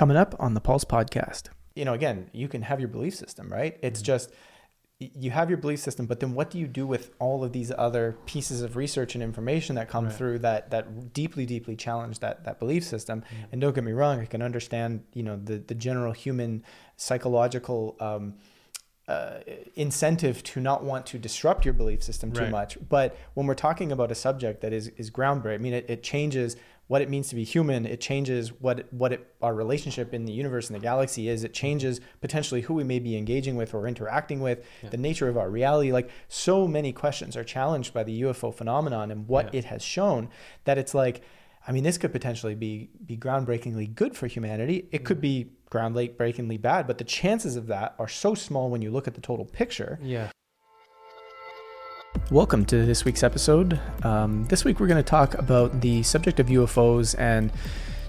Coming up on the Pulse podcast. You know, again, you can have your belief system, right? It's mm-hmm. just you have your belief system, but then what do you do with all of these other pieces of research and information that come right. through that that deeply, deeply challenge that that belief system? Mm-hmm. And don't get me wrong, I can understand, you know, the the general human psychological um, uh, incentive to not want to disrupt your belief system too right. much. But when we're talking about a subject that is is groundbreaking, I mean, it, it changes what it means to be human. It changes what what it, our relationship in the universe and the galaxy is. It changes potentially who we may be engaging with or interacting with, yeah. the nature of our reality. Like so many questions are challenged by the UFO phenomenon and what yeah. it has shown. That it's like, I mean, this could potentially be be groundbreakingly good for humanity. It could mm. be groundbreakingly bad, but the chances of that are so small when you look at the total picture. Yeah. Welcome to this week's episode. Um, this week we're going to talk about the subject of UFOs and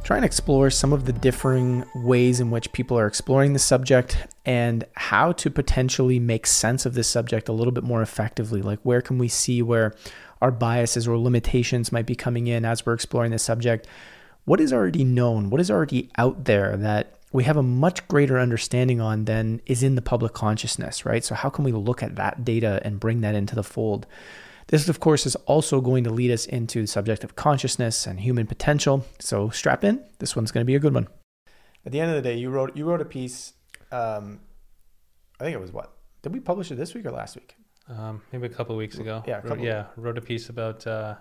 try and explore some of the differing ways in which people are exploring the subject and how to potentially make sense of this subject a little bit more effectively. Like, where can we see where our biases or limitations might be coming in as we're exploring this subject? What is already known? What is already out there that we have a much greater understanding on than is in the public consciousness, right? So, how can we look at that data and bring that into the fold? This, of course, is also going to lead us into the subject of consciousness and human potential. So, strap in. This one's going to be a good one. At the end of the day, you wrote you wrote a piece. Um, I think it was what did we publish it this week or last week? Um, maybe a couple weeks ago. Yeah, wrote, yeah. Wrote a piece about uh,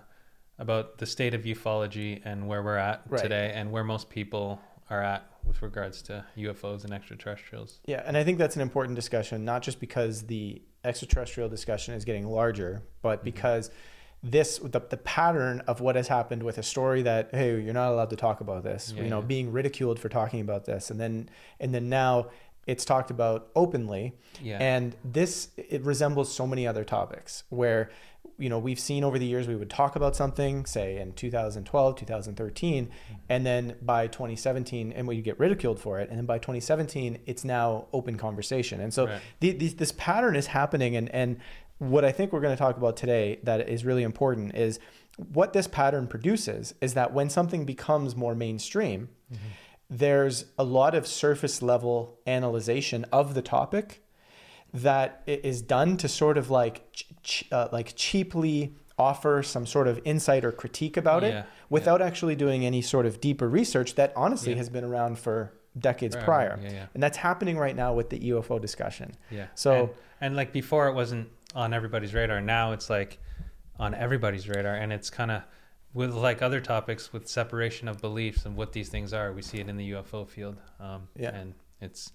about the state of ufology and where we're at right. today, and where most people are at with regards to UFOs and extraterrestrials. Yeah, and I think that's an important discussion, not just because the extraterrestrial discussion is getting larger, but mm-hmm. because this the, the pattern of what has happened with a story that hey you're not allowed to talk about this yeah, you know yeah. being ridiculed for talking about this and then and then now it's talked about openly yeah. and this it resembles so many other topics where you know we've seen over the years we would talk about something say in 2012 2013 mm-hmm. and then by 2017 and we get ridiculed for it and then by 2017 it's now open conversation and so right. the, the, this pattern is happening and and what i think we're going to talk about today that is really important is what this pattern produces is that when something becomes more mainstream mm-hmm. there's a lot of surface level analyzation of the topic that is done to sort of like ch- uh, like cheaply offer some sort of insight or critique about yeah, it without yeah. actually doing any sort of deeper research that honestly yeah. has been around for decades right, prior. And that's happening right now with the UFO discussion. Yeah. So and, and like before it wasn't on everybody's radar. Now it's like on everybody's radar and it's kind of with like other topics with separation of beliefs and what these things are. We see it in the UFO field. Um, yeah. And it's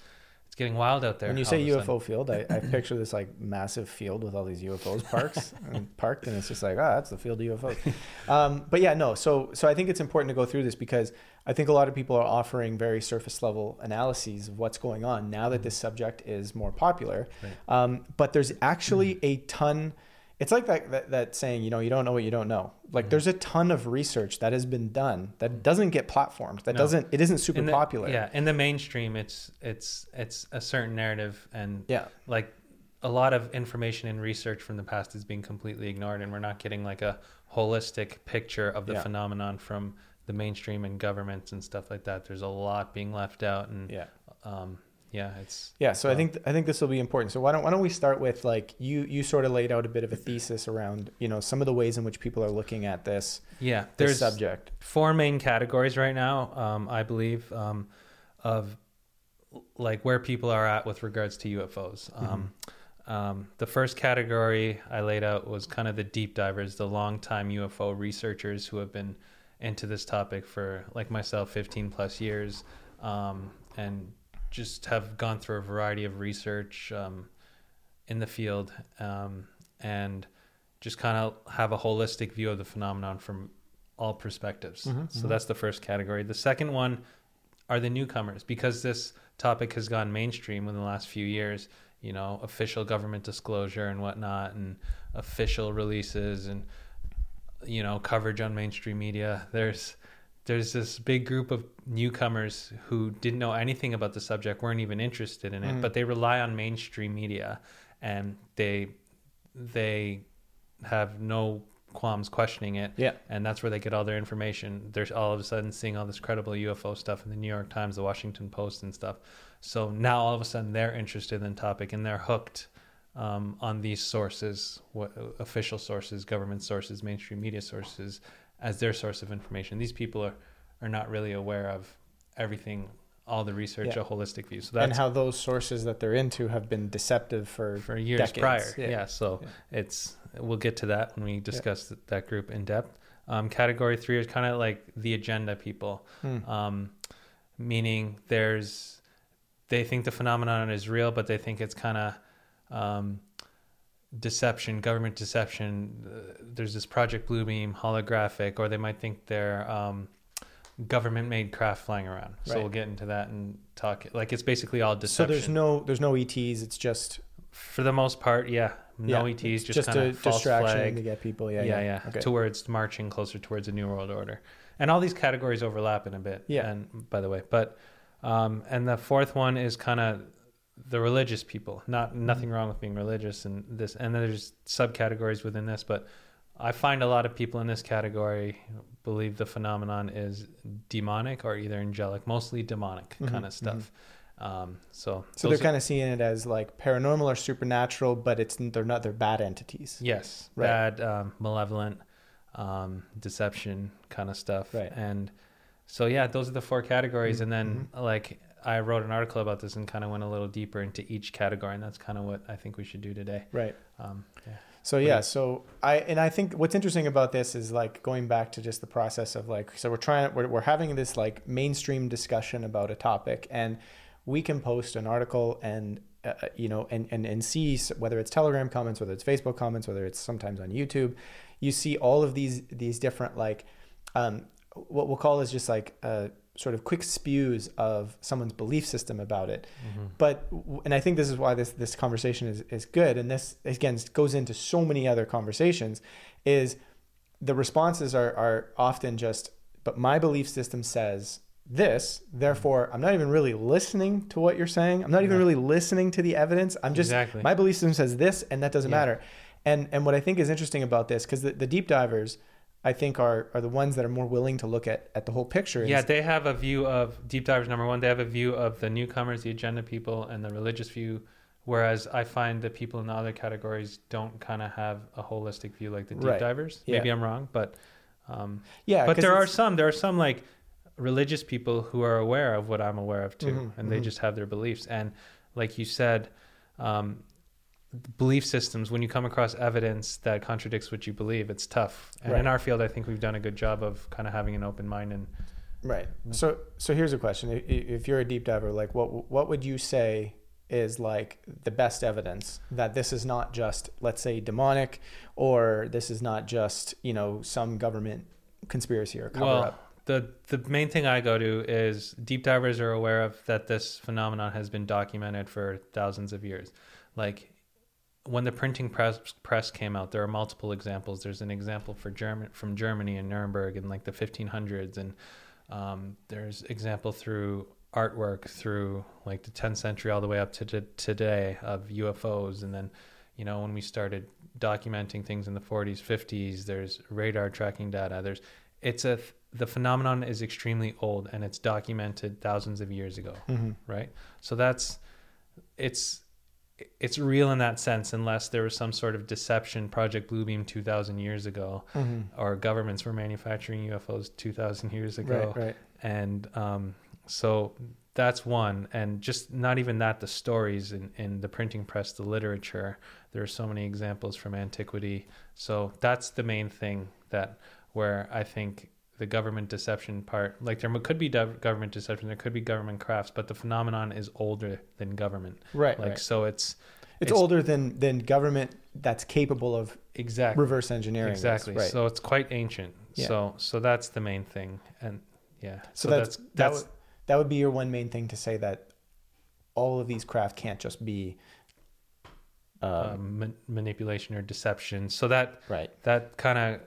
getting wild out there. When you say UFO field, I, I, picture this like massive field with all these UFOs parks and parked, and it's just like, ah, oh, that's the field of UFOs. Um, but yeah, no. So so I think it's important to go through this because I think a lot of people are offering very surface level analyses of what's going on now that this subject is more popular. Right. Um, but there's actually a ton it's like that, that, that saying you know you don't know what you don't know like mm-hmm. there's a ton of research that has been done that doesn't get platformed that no. doesn't it isn't super the, popular yeah in the mainstream it's it's it's a certain narrative and yeah like a lot of information and research from the past is being completely ignored and we're not getting like a holistic picture of the yeah. phenomenon from the mainstream and governments and stuff like that there's a lot being left out and yeah um, yeah, it's yeah. So uh, I think I think this will be important. So why don't why don't we start with like you you sort of laid out a bit of a thesis around you know some of the ways in which people are looking at this yeah this there's subject. Four main categories right now, um, I believe, um, of like where people are at with regards to UFOs. Mm-hmm. Um, um, the first category I laid out was kind of the deep divers, the long-time UFO researchers who have been into this topic for, like myself, 15 plus years, um, and just have gone through a variety of research um, in the field um, and just kind of have a holistic view of the phenomenon from all perspectives. Mm-hmm, so mm-hmm. that's the first category. The second one are the newcomers because this topic has gone mainstream in the last few years. You know, official government disclosure and whatnot, and official releases and you know coverage on mainstream media. There's there's this big group of newcomers who didn't know anything about the subject, weren't even interested in it, mm. but they rely on mainstream media and they they have no qualms questioning it. Yeah. And that's where they get all their information. They're all of a sudden seeing all this credible UFO stuff in the New York Times, the Washington Post, and stuff. So now all of a sudden they're interested in the topic and they're hooked um, on these sources, what, official sources, government sources, mainstream media sources, as their source of information. These people are, are not really aware of everything, all the research, Yeah. a holistic view. So that's and how those sources that they're into have been deceptive for, for years decades. prior. Yeah. Yeah. so Yeah. it's we'll get to that when we discuss th- that group in depth. Um, category three is kind of like the agenda people, Hmm. um, meaning there's they think the phenomenon is real, but they think it's kind of um, deception, government deception. Uh, there's this Project Bluebeam holographic, or they might think they're um, government-made craft flying around. So Right. we'll get into that and talk. Like it's basically all deception. so there's no there's no ETs. It's just For the most part, yeah. No Yeah, ETs, just, just a false distraction flag. to get people. Yeah, yeah, yeah. yeah. Okay. Towards marching closer towards a new world order, and all these categories overlap in a bit. Yeah. And by the way, but um, and the fourth one is kind of the religious people. Not Mm-hmm. nothing wrong with being religious, and this, and there's subcategories within this, but I find a lot of people in this category believe the phenomenon is demonic or either angelic, mostly demonic Mhm, kind of stuff. Um, so So they're kind of seeing it as like paranormal or supernatural, but it's they're not they're bad entities. Yes, Right. bad, um, malevolent, um, deception kind of stuff. Right. And so yeah, those are the four categories. Mhm, And then like I wrote an article about this and kind of went a little deeper into each category, and that's kind of what I think we should do today. Right. Um, yeah. So yeah, so I and I think what's interesting about this is like going back to just the process of like so we're trying we're we're having this like mainstream discussion about a topic and we can post an article and uh, you know and, and and see whether it's Telegram comments, whether it's Facebook comments, whether it's sometimes on YouTube, you see all of these these different like um, what we'll call is just like uh, sort of quick spews of someone's belief system about it mm-hmm. but and i think this is why this this conversation is is good and this again goes into so many other conversations is the responses are are often just but my belief system says this therefore i'm not even really listening to what you're saying i'm not even Yeah. really listening to the evidence i'm just Exactly. my belief system says this and that doesn't Yeah. matter and and what i think is interesting about this because the, the deep divers i think are are the ones that are more willing to look at at the whole picture Yeah, they have a view of deep divers. Number one, they have a view of the newcomers, the agenda people, and the religious view. Whereas I find the people in the other categories don't kind of have a holistic view like the deep Right. divers. Yeah. Maybe I'm wrong, but um, yeah but there are some there are some like religious people who are aware of what i'm aware of too Mhm, and they mhm. just have their beliefs and like you said um, belief systems when you come across evidence that contradicts what you believe it's tough. And in our field i think we've done a good job of kind of having an open mind and Right. So so here's a question: If you're a deep diver, like what what would you say is like the best evidence that this is not just let's say demonic, or this is not just you know some government conspiracy or cover well up? the the main thing i go to is deep divers are aware of that this phenomenon has been documented for thousands of years. Like when the printing press press came out, there are multiple examples. There's an example for German from Germany in Nuremberg in like the 1500s, and um, there's example through artwork through like the 10th century all the way up to t- today of UFOs, and then you know when we started documenting things in the 40s, 50s, there's radar tracking data. There's it's a the phenomenon is extremely old and it's documented thousands of years ago Mm-hmm. right? So that's it's it's real in that sense, unless there was some sort of deception, Project Bluebeam two thousand years ago, Mm-hmm. or governments were manufacturing UFOs two thousand years ago, Right. Right. and um, so that's one. And just not even that, the stories in, in the printing press, the literature. There are so many examples from antiquity. So that's the main thing that where I think the government deception part, like there could be gov- government deception, there could be government crafts, but the phenomenon is older than government. Right. Like right. so, it's It's, it's- older than than government that's capable of exactly reverse engineering. exactly. Right. So it's quite ancient. Yeah. So so that's the main thing, and yeah. So, that's, that that's would that would be your one main thing to say that all of these craft can't just be um, um, ma- manipulation or deception. So that right. that kind of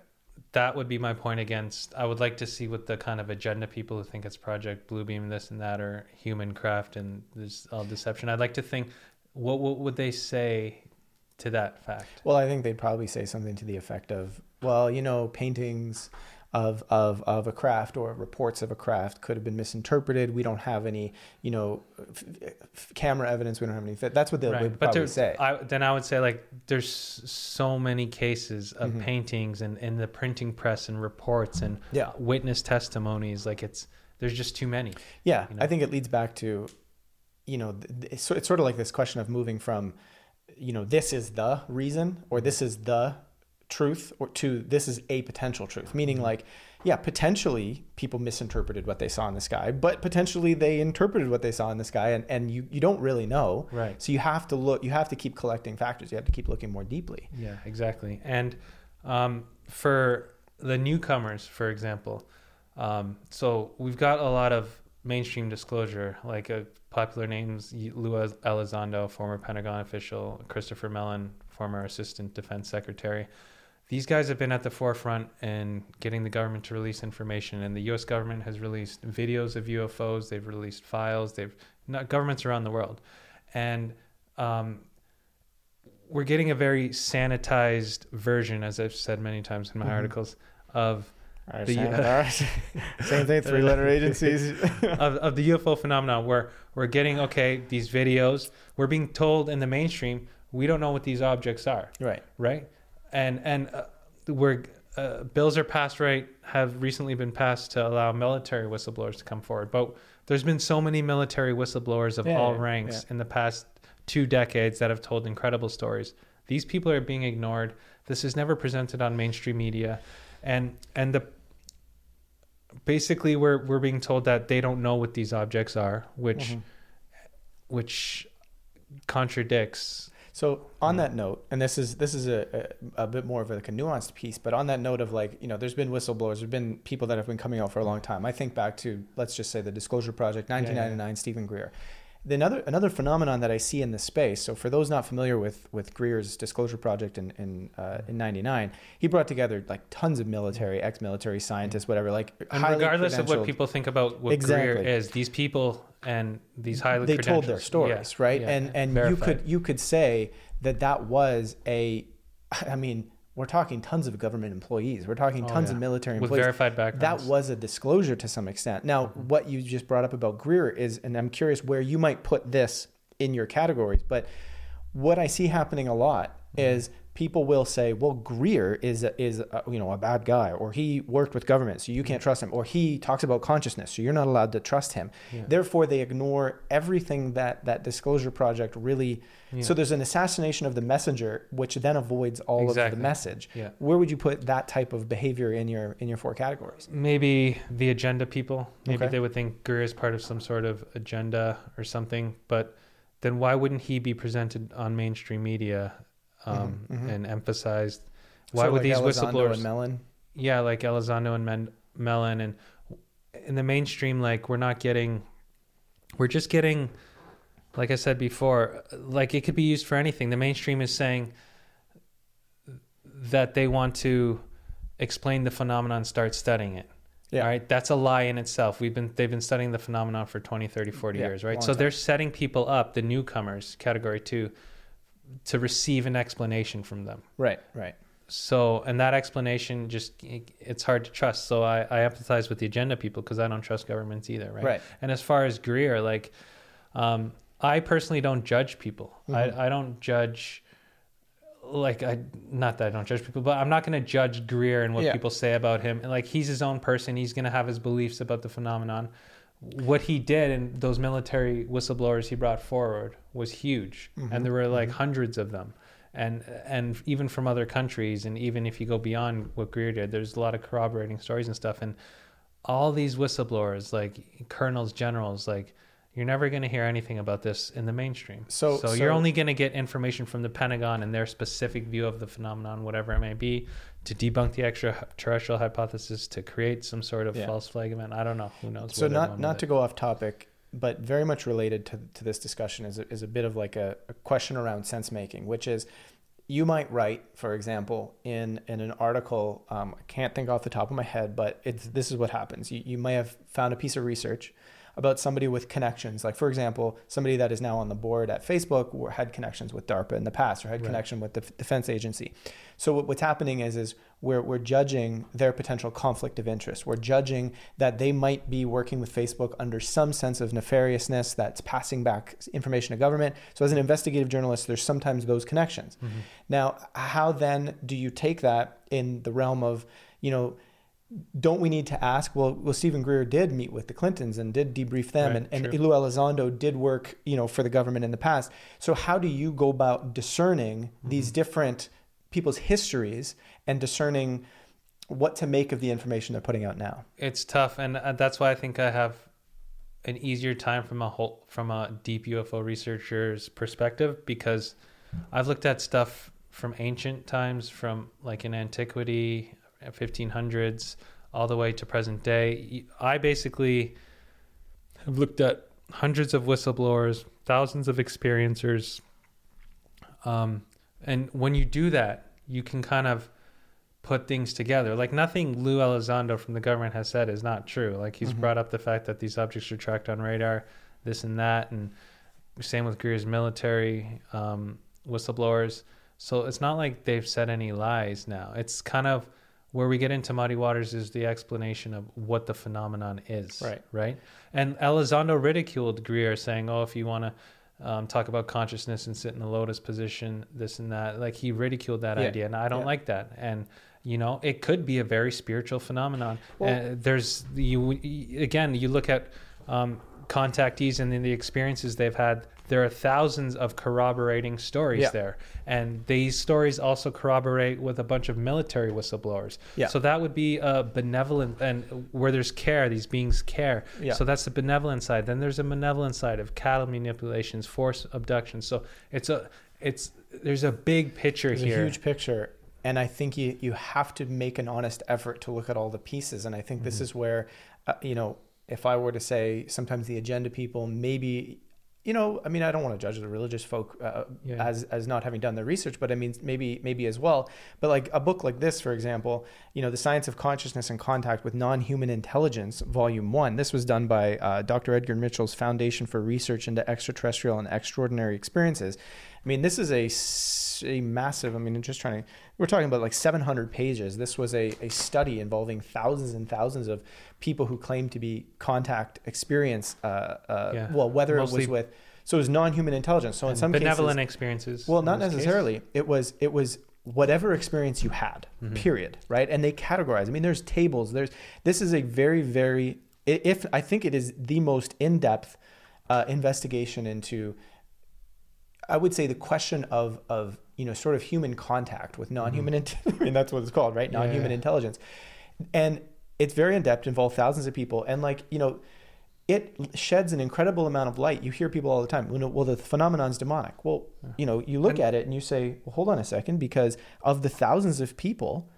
that would be my point against. I would like to see what the kind of agenda people who think it's Project Bluebeam, this and that, or human craft and this all deception. I'd like to think what what would they say to that fact? Well, I think they'd probably say something to the effect of well, you know, paintings of, of, of a craft or reports of a craft could have been misinterpreted. We don't have any, you know, f- f- camera evidence. We don't have any. That's what they'll Right. would But probably there, say. I, then I would say like there's so many cases of Mhm. paintings and in the printing press and reports and yeah. witness testimonies. Like it's there's just too many. Yeah, you know? I think it leads back to, you know, th- th- it's, it's sort of like this question of moving from, you know, this is the reason or this is the truth or to this is a potential truth. Meaning, Mhm. like, yeah, potentially people misinterpreted what they saw in the sky, but potentially they interpreted what they saw in the sky, and, and you, you don't really know. Right. So you have to look, you have to keep collecting factors. You have to keep looking more deeply. Yeah, exactly. And um, for the newcomers, for example, um, so we've got a lot of mainstream disclosure, like uh, popular names Lou Elizondo, former Pentagon official, Christopher Mellon, former Assistant Defense Secretary. These guys have been at the forefront in getting the government to release information, and the U.S. government has released videos of UFOs. They've released files. They've not, governments around the world, and um, we're getting a very sanitized version, as I've said many times in my Mhm. articles, of The- Same thing, three letter agencies. of, of the UFO phenomenon where we're getting okay these videos we're being told in the mainstream we don't know what these objects are right. right and and uh, we're uh, bills are passed right have recently been passed to allow military whistleblowers to come forward. But there's been so many military whistleblowers of Yeah, all yeah, ranks in the past two decades that have told incredible stories. These people are being ignored. This is never presented on mainstream media. And and the basically we're we're being told that they don't know what these objects are which Mhm. which contradicts So on Mm. that note, and this is this is a, a, a bit more of like a nuanced piece, but on that note of like you know, there's been whistleblowers, there's been people that have been coming out for a long time. I think back to let's just say the Disclosure Project, yeah, yeah. 1999, Stephen Greer. The another another phenomenon that I see in this space. So for those not familiar with with Greer's Disclosure Project in in uh, in '99, he brought together like tons of military, ex-military scientists, whatever. Like and regardless of what people think about what Exactly. Greer is these people and these highly they told their stories, yeah, right? yeah, and and you could you could say that that was a, I mean, we're talking tons of government employees, we're talking Oh, tons yeah. of military employees. with verified That was a disclosure to some extent. Now, Mhm. what you just brought up about Greer is, and I'm curious where you might put this in your categories, but what I see happening a lot Mhm. is people will say, "Well, Greer is a, is a, you know a bad guy, or he worked with government, so you can't trust him, or he talks about consciousness, so you're not allowed to trust him." Yeah. Therefore, they ignore everything that that disclosure project really. Yeah. So there's an assassination of the messenger, which then avoids all of the message. yeah Where would you put that type of behavior in your in your four categories? maybe the agenda people maybe Okay. they would think Greer is part of some sort of agenda or something but then why wouldn't he be presented on mainstream media um, Mhm, mhm. and emphasized why So would like these Elizondo whistleblowers and Mellon? yeah like elizondo and Men- mellon and in the mainstream like we're not getting we're just getting like i said before like it could be used for anything the mainstream is saying that they want to explain the phenomenon start studying it Yeah. all right that's a lie in itself we've been they've been studying the phenomenon for 20 30 40 Yeah, years right so time. they're setting people up the newcomers category 2 to receive an explanation from them Right, right. so and that explanation just it's hard to trust so i, I empathize with the agenda people because i don't trust governments either right? Right. and as far as greer like um, i personally don't judge people Mhm. I, I don't judge like i not that i don't judge people but i'm not going to judge greer and what Yeah. people say about him and like he's his own person he's going to have his beliefs about the phenomenon what he did and those military whistleblowers he brought forward was huge. Mhm, and there were like mhm. hundreds of them. And and even from other countries and even if you go beyond what Greer did there's a lot of corroborating stories and stuff. And all these whistleblowers like colonels generals like you're never going to hear anything about this in the mainstream So- so, so- you're only going to get information from the pentagon and their specific view of the phenomenon whatever it may be to debunk the extraterrestrial hypothesis to create some sort of Yeah. false flag event i don't know who knows So not not to go off topic, but very much related to, to this discussion is a, is a bit of like a, a question around sense making, which is you might write, for example, in in an article. Um, I can't think off the top of my head, but it's this is what happens. You you may have found a piece of research about somebody with connections. Like, for example, somebody that is now on the board at Facebook or had connections with DARPA in the past or had Right. connection with the F- defense agency. So what, what's happening is is we're, we're judging their potential conflict of interest. We're judging that they might be working with Facebook under some sense of nefariousness that's passing back information to government. So as an investigative journalist, there's sometimes those connections. Mm-hmm. Now, how then do you take that in the realm of, you know, don't we need to ask? Well, well, Stephen Greer did meet with the Clintons and did debrief them, Right, and, and. Lou Elizondo did work, you know, for the government in the past. So how do you go about discerning Mm-hmm. these different people's histories and discerning what to make of the information they're putting out now? it's tough and uh, that's why i think i have an easier time from a whole from a deep ufo researcher's perspective because i've looked at stuff from ancient times from like in antiquity 1500s all the way to present day i basically have looked at hundreds of whistleblowers thousands of experiencers um, and when you do that you can kind of put things together. Like nothing Lou Elizondo from the government has said is not true. Like he's Mhm. brought up the fact that these objects are tracked on radar, this and that, and same with Greer's military um, whistleblowers. So it's not like they've said any lies now. It's kind of where we get into muddy waters is the explanation of what the phenomenon is. Right. Right. And Elizondo ridiculed Greer, saying, "Oh, if you want to." Um, talk about consciousness and sit in the lotus position, this and that. Like he ridiculed that Yeah. idea, and I don't Yeah. like that. And you know, it could be a very spiritual phenomenon. Well- uh, there's you again. You look at um, contactees and then the experiences they've had. There are thousands of corroborating stories Yeah. there, and these stories also corroborate with a bunch of military whistleblowers. Yeah. So that would be a benevolent and where there's care, these beings care. Yeah. So that's the benevolent side. Then there's a malevolent side of cattle manipulations, force abductions. So it's a it's there's a big picture There's here. a huge picture. And I think you, you have to make an honest effort to look at all the pieces. And I think this Mhm. is where, uh, you know, if I were to say sometimes the agenda people, maybe, you know, I mean, I don't want to judge the religious folk uh, Yeah. as, as not having done their research, but I mean, maybe, maybe as well. But like a book like this, for example, you know, The Science of Consciousness and Contact with Non-Human Intelligence, Volume 1. This was done by uh, Dr. Edgar Mitchell's Foundation for Research into Extraterrestrial and Extraordinary Experiences. I mean, this is a, a massive, I mean, I'm just trying to, we're talking about like 700 pages. This was a, a study involving thousands and thousands of people who claim to be contact experience, uh, uh, Yeah. well, whether it was with, so it was non-human intelligence. So in some benevolent cases, experiences. well, not necessarily. It was it was whatever experience you had. Mhm. Period. Right. And they categorize. I mean, there's tables. There's this is a very very if I think it is the most in depth uh, investigation into. I would say the question of of you know sort of human contact with non-human. Mm-hmm. int I mean that's what it's called, right? Non-human intelligence, and it's very in depth, involved thousands of people, and like you know. It sheds an incredible amount of light. You hear people all the time, well, the phenomenon's demonic. Well, you know, you look And- at it and you say, well, hold on a second, because of the thousands of people,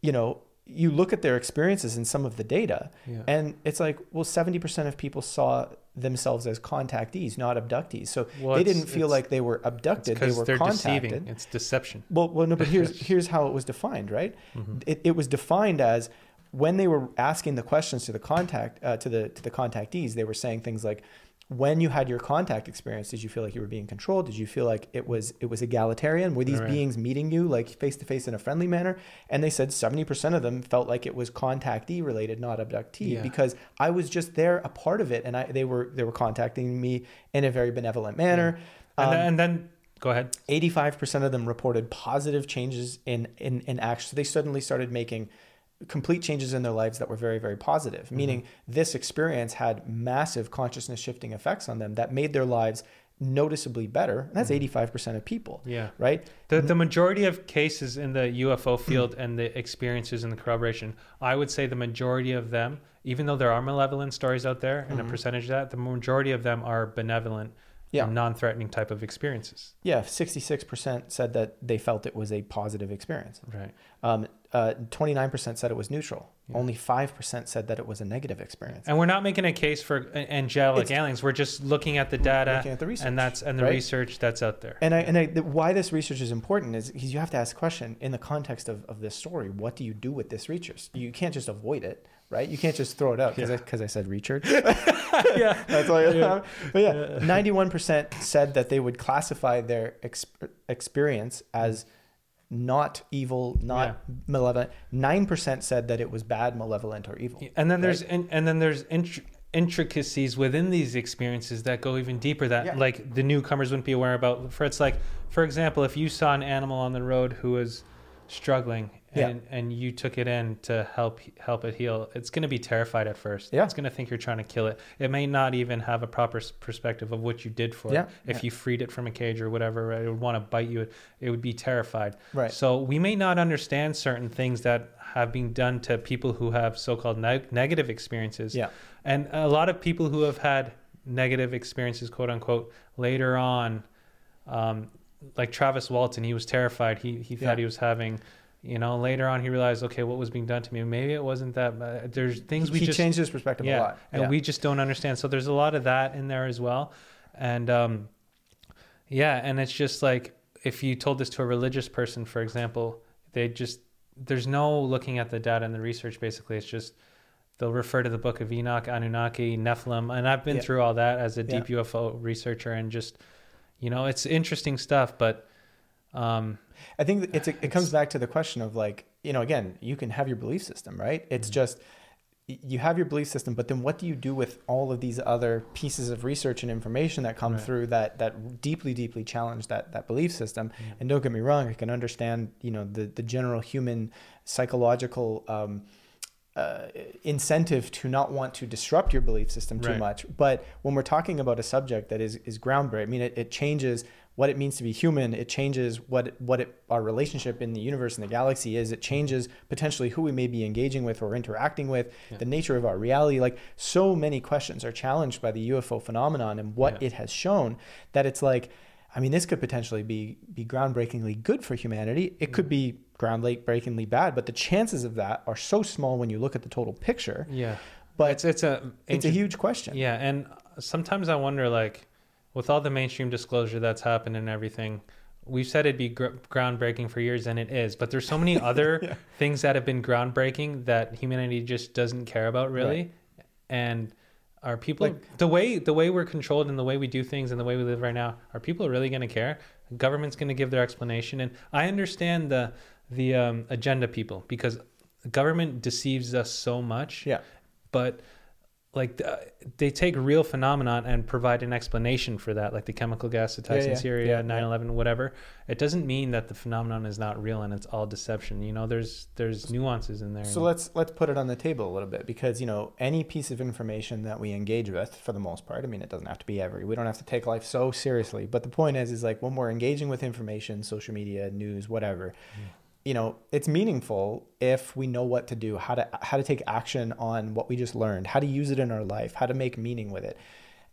you know, you look at their experiences and some of the data, Yeah. and it's like, well, 70% of people saw themselves as contactees, not abductees. So Well, they didn't feel like they were abducted, they were they're contacted. deceiving. It's deception. Well, well, no, but here's here's how it was defined, right? Mhm. It, it was defined as when they were asking the questions to the contact uh, to the to the contactees, they were saying things like, "When you had your contact experience, did you feel like you were being controlled? Did you feel like it was it was egalitarian? Were these Right. beings meeting you like face to face in a friendly manner?" And they said seventy percent of them felt like it was contactee related, not abductee, Yeah. because I was just there, a part of it, and I they were they were contacting me in a very benevolent manner. And, Um, then, and then go ahead. 85% of them reported positive changes in, in, in action. So they suddenly started making complete changes in their lives that were very, very positive, meaning this experience had massive consciousness shifting effects on them that made their lives noticeably better. And that's 85% of people, Yeah. right? The, the majority of cases in the UFO field and the experiences and the corroboration, I would say the majority of them, even though there are malevolent stories out there and Mhm. a percentage of that, the majority of them are benevolent Yeah. non-threatening type of experiences. Yeah, 66% said that they felt it was a positive experience. Right. Um, uh, 29% said it was neutral. Yeah. Only 5% said that it was a negative experience. And we're not making a case for angelic It's- aliens. We're just looking at the data at the research, and that's and the right? research that's out there. And I and I, the, why this research is important is because you have to ask question in the context of, of this story: What do you do with this research? You can't just avoid it, right? You can't just throw it out because Yeah. I, I said Richard. yeah. That's all you Yeah. But yeah, Yeah. ninety-one percent said that they would classify their exp- experience as not evil, not malevolent. Nine percent said that it was bad, malevolent, or evil. And then there's and, and then there's intr- intricacies within these experiences that go even deeper that Yeah. like the newcomers wouldn't be aware about. For it's like, for example, if you saw an animal on the road who was struggling Yeah. and and you took it in to help help it heal, it's going to be terrified at first. Yeah. It's going to think you're trying to kill it. It may not even have a proper perspective of what you did for Yeah. it. If Yeah. you freed it from a cage or whatever, it would want to bite you. It would be terrified. Right. So we may not understand certain things that have been done to people who have so-called neg- negative experiences. Yeah. And a lot of people who have had negative experiences, quote unquote, later on, um, like Travis Walton, he was terrified. He he thought Yeah. he was having, you know, later on he realized, okay, what was being done to me? Maybe it wasn't that. Bad. There's things we he just changed his perspective yeah, a lot. and yeah. we just don't understand. So there's a lot of that in there as well, and um, yeah, and it's just like if you told this to a religious person, for example, they just there's no looking at the data and the research. Basically, it's just they'll refer to the Book of Enoch, Anunnaki, Nephilim, and I've been Yeah. through all that as a deep UFO researcher, and just you know, it's interesting stuff, but. Um, I think it's a, it comes back to the question of like you know again you can have your belief system right it's Mhm. just you have your belief system but then what do you do with all of these other pieces of research and information that come Right. through that that deeply deeply challenge that that belief system and don't get me wrong I can understand you know the the general human psychological um, uh, incentive to not want to disrupt your belief system too Right. much. But when we're talking about a subject that is is groundbreaking, I mean, it, it changes what it means to be human. It changes what what it, our relationship in the universe and the galaxy is. It changes potentially who we may be engaging with or interacting with, Yeah. the nature of our reality. Like so many questions are challenged by the UFO phenomenon and what Yeah. it has shown. That it's like, I mean, this could potentially be be groundbreakingly good for humanity. It mm-hmm. could be groundbreakingly bad, but the chances of that are so small when you look at the total picture. yeah, But it's it's a it's a huge question. Yeah, and sometimes I wonder, like, with all the mainstream disclosure that's happened and everything, we've said it'd be gr- groundbreaking for years, and it is. But there's so many other Yeah. things that have been groundbreaking that humanity just doesn't care about, really. And are people Like- the way the way we're controlled and the way we do things and the way we live right now? Are people really going to care? Government's going to give their explanation, and I understand the the um, agenda people because government deceives us so much Yeah. but like uh, they take real phenomenon and provide an explanation for that like the chemical gas attacks Yeah, in yeah, syria yeah, 9-11 whatever it doesn't mean that the phenomenon is not real and it's all deception you know there's there's nuances in there So let's let's put it on the table a little bit because you know any piece of information that we engage with, for the most part, I mean it doesn't have to be every. We don't have to take life so seriously. But the point is, is like when we're engaging with information, social media, news, whatever, you know, it's meaningful if we know what to do, how to how to take action on what we just learned, how to use it in our life, how to make meaning with it.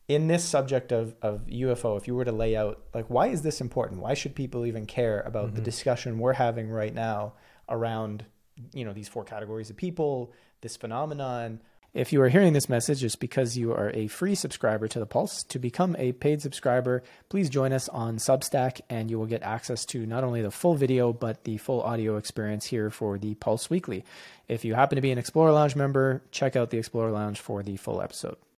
In this subject of, of UFO, if you were to lay out like why is this important? Why should people even care about the Mhm. discussion we're having right now around you know these four categories of people, this phenomenon. If you are hearing this message, it's because you are a free subscriber to the Pulse. To become a paid subscriber, please join us on Substack, and you will get access to not only the full video but the full audio experience here for the Pulse Weekly. If you happen to be an Explorer Lounge member, check out the Explorer Lounge for the full episode.